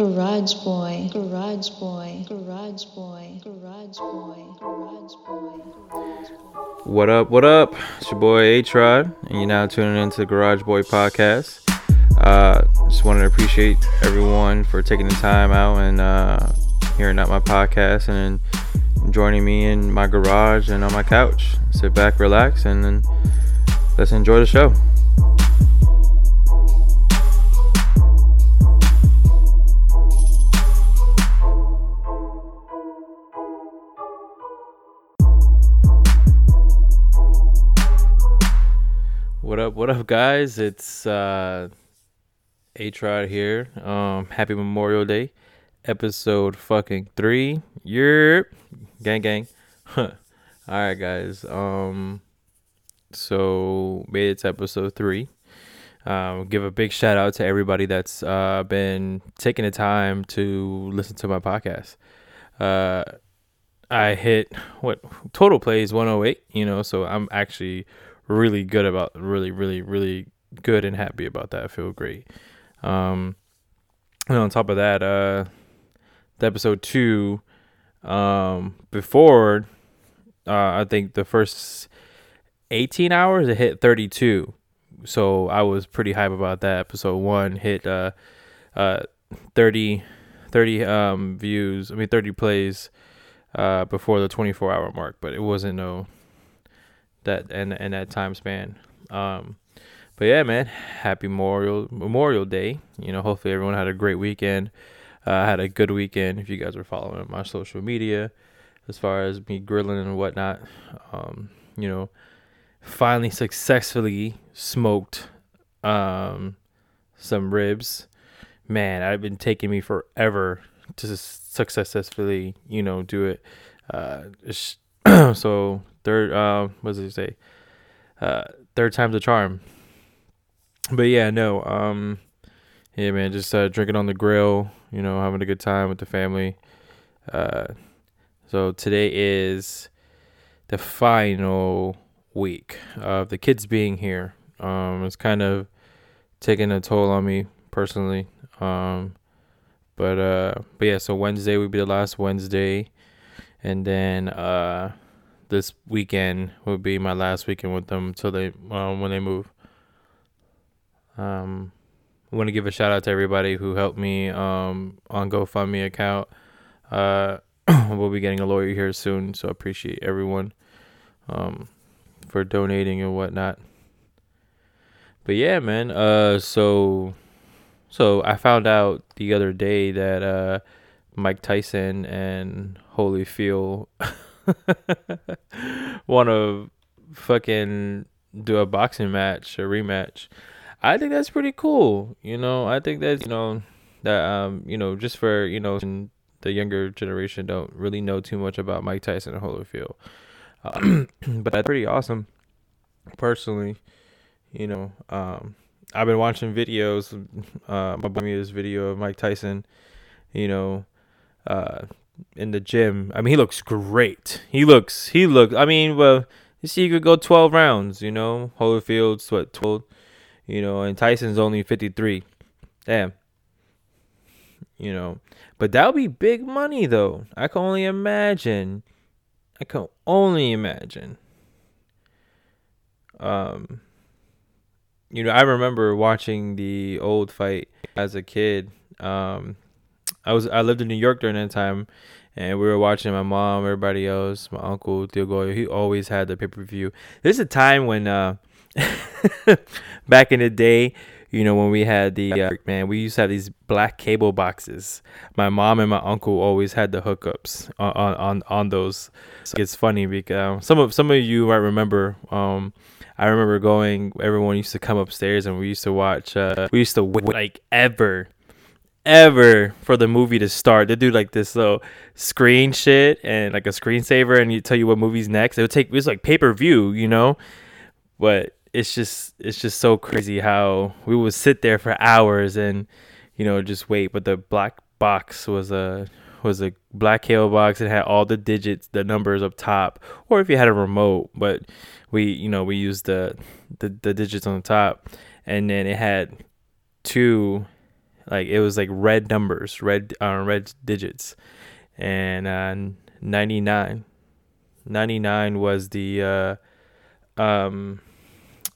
Garage Boy, Garage Boy, Garage Boy, Garage Boy, Garage Boy. What up? What up? It's your boy A Trod, and you're now tuning into the Garage Boy podcast. Uh, just wanted to appreciate everyone for taking the time out and uh, hearing out my podcast and joining me in my garage and on my couch. Sit back, relax, and then let's enjoy the show. Up? What up, guys? It's uh, A Trod here. Um, happy Memorial Day, episode fucking three. Yerp, gang, gang. All right, guys. Um, so made it to episode three. Um, give a big shout out to everybody that's uh been taking the time to listen to my podcast. Uh, I hit what total plays 108. You know, so I'm actually really good about really really really good and happy about that. I feel great. Um, and on top of that, uh, the episode two, um, before, uh, I think the first 18 hours it hit 32. So I was pretty hype about that. Episode one hit, uh, uh, 30, 30, um, views. I mean, 30 plays, uh, before the 24 hour mark, but it wasn't no, that and and that time span. Um, but yeah, man, happy Memorial Memorial Day. You know, hopefully everyone had a great weekend. Uh, I had a good weekend. If you guys were following my social media, as far as me grilling and whatnot, um, you know, finally successfully smoked um, some ribs. Man, I've been taking me forever to successfully, you know, do it. Uh, so third uh what does it say? Uh third time's a charm. But yeah no um yeah man just uh drinking on the grill you know having a good time with the family. Uh so today is the final week of the kids being here. Um it's kind of taking a toll on me personally. Um but uh but yeah so wednesday would be the last wednesday and then uh this weekend will be my last weekend with them until they um, when they move. Um, I want to give a shout out to everybody who helped me um, on GoFundMe account. Uh, we'll be getting a lawyer here soon, so I appreciate everyone um, for donating and whatnot. But yeah, man. Uh, so so I found out the other day that uh, Mike Tyson and Holyfield want to fucking do a boxing match, a rematch. I think that's pretty cool. You know, I think that's you know that um you know just for you know the younger generation don't really know too much about Mike Tyson and Holyfield, uh, but that's pretty awesome. Personally, you know, um, I've been watching videos. Uh, my boy this video of Mike Tyson, you know, uh, in the gym. I mean, he looks great. He looks, he looks. I mean, well, you see, you could go 12 rounds. You know, Holyfield's what 12. You know, and Tyson's only 53. Damn. You know, but that would be big money though. I can only imagine. I can only imagine. Um. You know, I remember watching the old fight as a kid. Um, I was I lived in New York during that time, and we were watching my mom, everybody else, my uncle Theo Goyo. He always had the pay per view. There's a time when, uh, back in the day, you know, when we had the uh, man, we used to have these black cable boxes. My mom and my uncle always had the hookups on on on those. So it's funny because some of some of you might remember. Um, I remember going. Everyone used to come upstairs and we used to watch. Uh, we used to wait like ever ever for the movie to start. They do like this little screen shit and like a screensaver, and you tell you what movie's next. It would take it was like pay per view, you know. But it's just it's just so crazy how we would sit there for hours and you know just wait. But the black box was a was a black cable box. It had all the digits, the numbers up top, or if you had a remote. But we you know we used the the, the digits on the top, and then it had two Like it was like red numbers, red uh, red digits, and uh, 99. 99 was the uh, um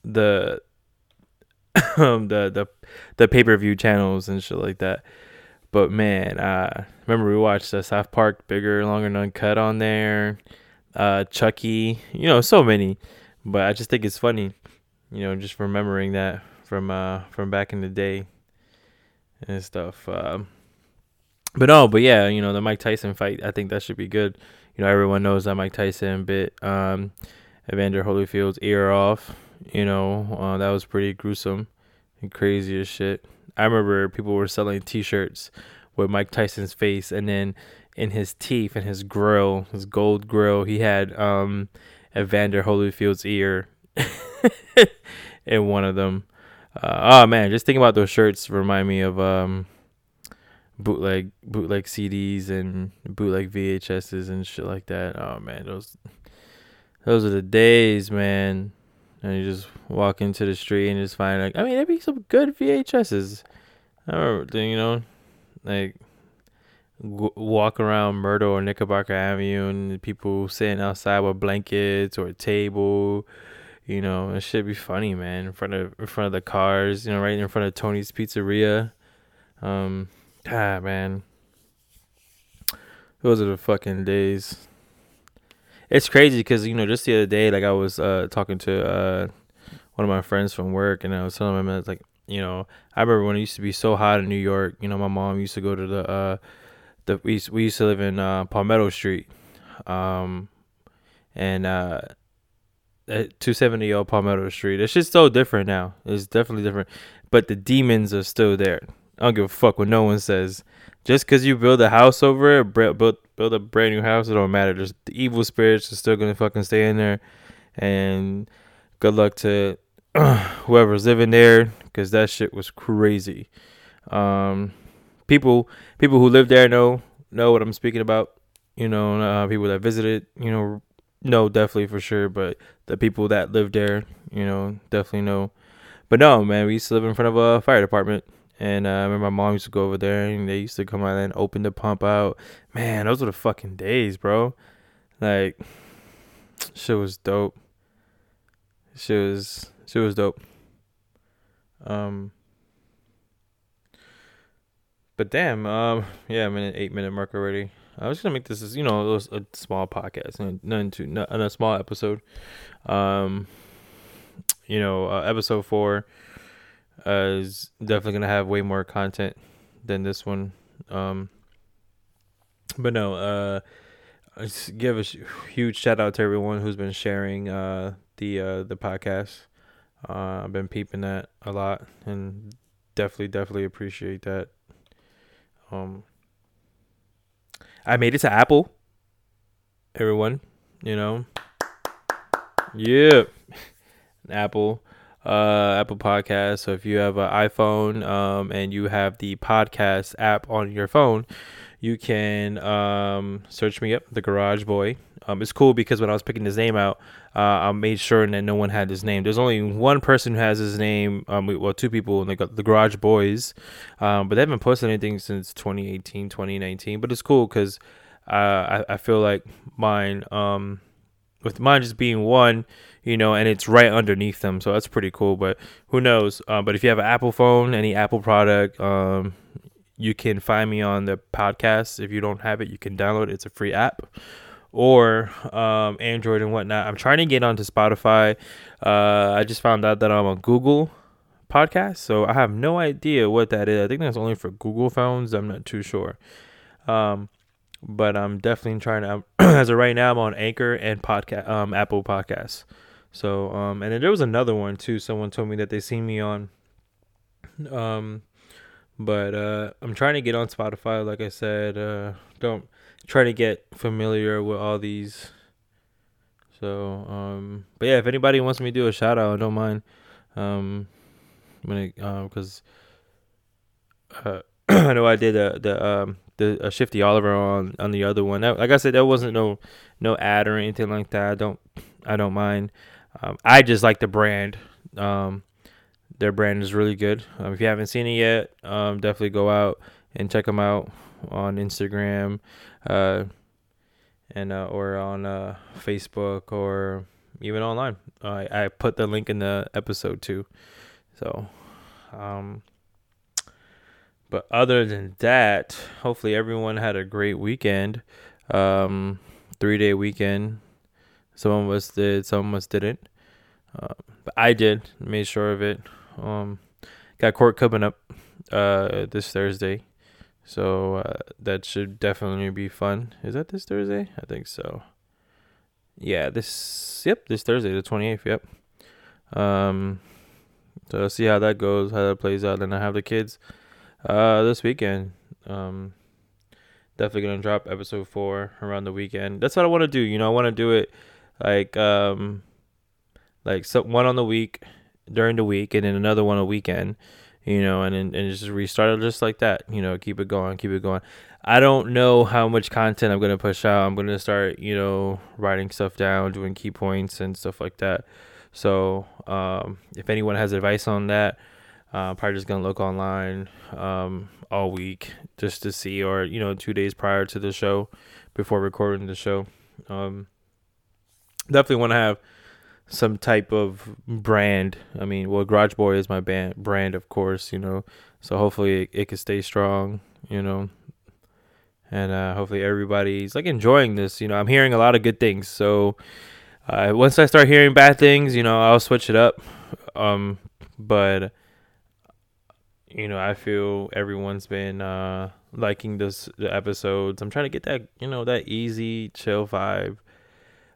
the um the the the pay per view channels and shit like that. But man, uh, remember we watched uh, South Park, bigger, longer, and uncut on there. Uh, Chucky, you know, so many. But I just think it's funny, you know, just remembering that from uh from back in the day and stuff. Um, but no, but yeah, you know, the Mike Tyson fight, I think that should be good. You know, everyone knows that Mike Tyson bit um, Evander Holyfield's ear off. You know, uh, that was pretty gruesome and crazy as shit. I remember people were selling T-shirts with Mike Tyson's face, and then in his teeth and his grill, his gold grill, he had um, Evander Holyfield's ear in one of them. Uh, oh man, just thinking about those shirts remind me of um, bootleg bootleg CDs and bootleg VHSs and shit like that. Oh man, those those are the days, man. And you just walk into the street and just find like I mean, there'd be some good VHSs. I remember, you know, like w- walk around Myrtle or Knickerbocker Avenue and people sitting outside with blankets or a table. You know, it should be funny, man. In front of in front of the cars, you know, right in front of Tony's Pizzeria. Um, ah, man, those are the fucking days. It's crazy because you know, just the other day, like I was uh talking to uh one of my friends from work, and I was telling him it's like, you know, I remember when it used to be so hot in New York. You know, my mom used to go to the uh the we used, we used to live in uh Palmetto Street, um, and uh 270 old Palmetto Street. It's just so different now. It's definitely different. But the demons are still there. I don't give a fuck what no one says. Just because you build a house over it, build, build a brand new house, it don't matter. Just the evil spirits are still gonna fucking stay in there. And good luck to whoever's living there, because that shit was crazy. Um, people people who live there know know what I'm speaking about. You know, uh, people that visited, you know, no, definitely for sure. But the people that live there, you know, definitely know. But no, man, we used to live in front of a fire department. And uh, I remember my mom used to go over there and they used to come out and open the pump out. Man, those were the fucking days, bro. Like, shit was dope. Shit was, shit was dope. Um, but damn, um, yeah, I'm in an eight minute mark already. I was gonna make this as you know a small podcast, nothing too, a small episode. Um, you know, uh, episode four uh, is definitely gonna have way more content than this one. Um, but no, uh, give a huge shout out to everyone who's been sharing uh the uh the podcast. Uh, I've been peeping that a lot, and definitely, definitely appreciate that. Um I made it to Apple. Everyone, you know. Yeah. Apple uh Apple Podcast. So if you have an iPhone um and you have the podcast app on your phone, you can um search me up, the Garage Boy. Um, it's cool because when I was picking his name out, uh, I made sure that no one had his name. There's only one person who has his name. Um, well, two people, like the Garage Boys, um, but they haven't posted anything since 2018, 2019. But it's cool because uh, I, I feel like mine, um, with mine just being one, you know, and it's right underneath them, so that's pretty cool. But who knows? Uh, but if you have an Apple phone, any Apple product, um, you can find me on the podcast. If you don't have it, you can download it. It's a free app or um, Android and whatnot. I'm trying to get onto Spotify. Uh, I just found out that I'm on Google podcast, so I have no idea what that is. I think that's only for Google phones. I'm not too sure. Um, but I'm definitely trying to. as of right now, I'm on Anchor and podcast, um, Apple Podcasts. So, um, and then there was another one too. Someone told me that they seen me on. Um, but uh, I'm trying to get on Spotify. Like I said, uh, don't try to get familiar with all these. So, um, but yeah, if anybody wants me to do a shout out, I don't mind. Um, when it, um, cause, uh, I know I did the, the, um, the Shifty Oliver on, on the other one. That, like I said, that wasn't no, no ad or anything like that. I don't, I don't mind. Um, I just like the brand. Um, their brand is really good. Um, if you haven't seen it yet, um, definitely go out and check them out on Instagram, uh, and uh, or on uh, Facebook or even online. I put the link in the episode too. So, um, but other than that, hopefully everyone had a great weekend. Um, three day weekend. Some of us did, some of us didn't. Uh, but I did. Made sure of it. Um, got court coming up uh, this Thursday, so uh, that should definitely be fun. Is that this Thursday? I think so. Yeah, this. Yep, this Thursday, the twenty eighth. Yep. Um, so see how that goes, how that plays out. Then I have the kids uh, this weekend. Um, definitely gonna drop episode four around the weekend. That's what I want to do. You know, I want to do it like um, like so one on the week during the week, and then another one a weekend. You know, and and, just restart it just like that. You know, keep it going, keep it going. I don't know how much content I'm gonna push out. I'm gonna start, you know, writing stuff down, doing key points and stuff like that. So, um, if anyone has advice on that, uh, probably just gonna look online um, all week just to see, or you know, two days prior to the show, before recording the show. Um, definitely want to have some type of brand. I mean, well, Garage Boy is my band brand, of course. You know, so hopefully it, it can stay strong. You know, and uh, hopefully everybody's like enjoying this. You know, I'm hearing a lot of good things. So uh, once I start hearing bad things, you know, I'll switch it up. Um, but you know, I feel everyone's been uh, liking this the episodes. I'm trying to get that you know that easy chill vibe.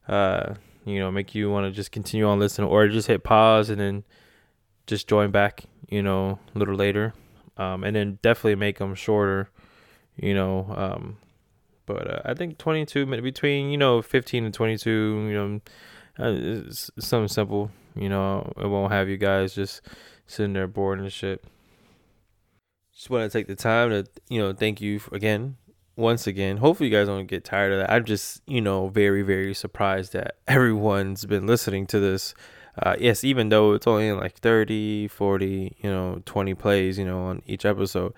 Uh, you know, make you want to just continue on listening or just hit pause and then just join back. You know, a little later, um, and then definitely make them shorter. You know, um, but uh, I think 22 between you know 15 and 22. You know, uh, it's something simple. You know, it won't have you guys just sitting there bored and shit just want to take the time to you know thank you again once again hopefully you guys don't get tired of that. I'm just you know very very surprised that everyone's been listening to this. Uh, yes even though it's only like 30 40 you know 20 plays you know on each episode.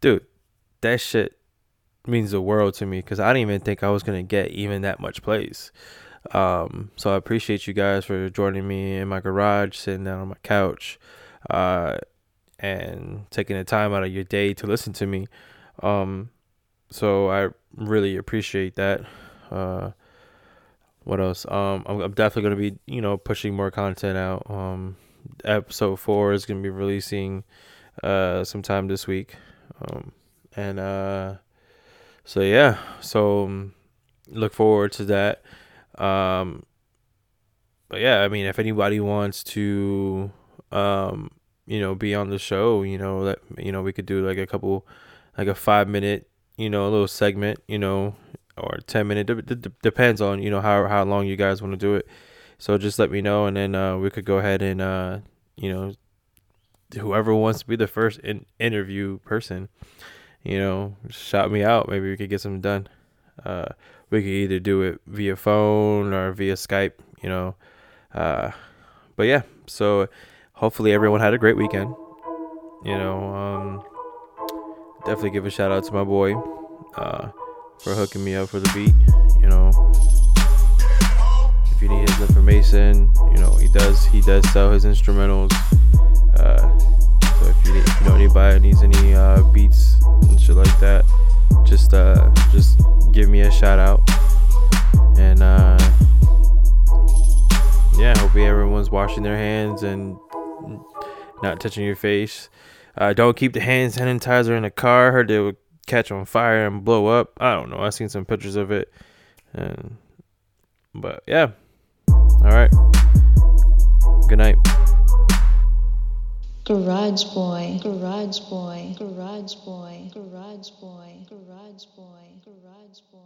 Dude that shit means the world to me because i didn't even think i was gonna get even that much plays. Um, so i appreciate you guys for joining me in my garage sitting down on my couch uh, and taking the time out of your day to listen to me. Um, so I really appreciate that. Uh, what else? Um, I'm, I'm definitely gonna be, you know, pushing more content out. Um, episode four is gonna be releasing, uh, sometime this week. Um, and uh, so yeah, so um, look forward to that. Um, but yeah, I mean, if anybody wants to, um, you know, be on the show, you know, that you know, we could do like a couple like a 5 minute, you know, a little segment, you know, or 10 minute depends on, you know, how how long you guys want to do it. So just let me know and then uh we could go ahead and uh you know, whoever wants to be the first in- interview person, you know, shout me out. Maybe we could get something done. Uh, we could either do it via phone or via Skype, you know. Uh, but yeah, so hopefully everyone had a great weekend. You know, um, definitely give a shout out to my boy uh, for hooking me up for the beat. You know, if you need his information, you know he does. He does sell his instrumentals. Uh, so if you, need, if you know anybody needs any uh, beats and shit like that, just uh, just give me a shout out. And uh, yeah, hopefully everyone's washing their hands and not touching your face. Uh, don't keep the hand sanitizer in the car. Heard they would catch on fire and blow up. I don't know. I seen some pictures of it, and but yeah. All right. Good night. Garage boy, garage boy, garage boy, garage boy, garage boy, garage boy.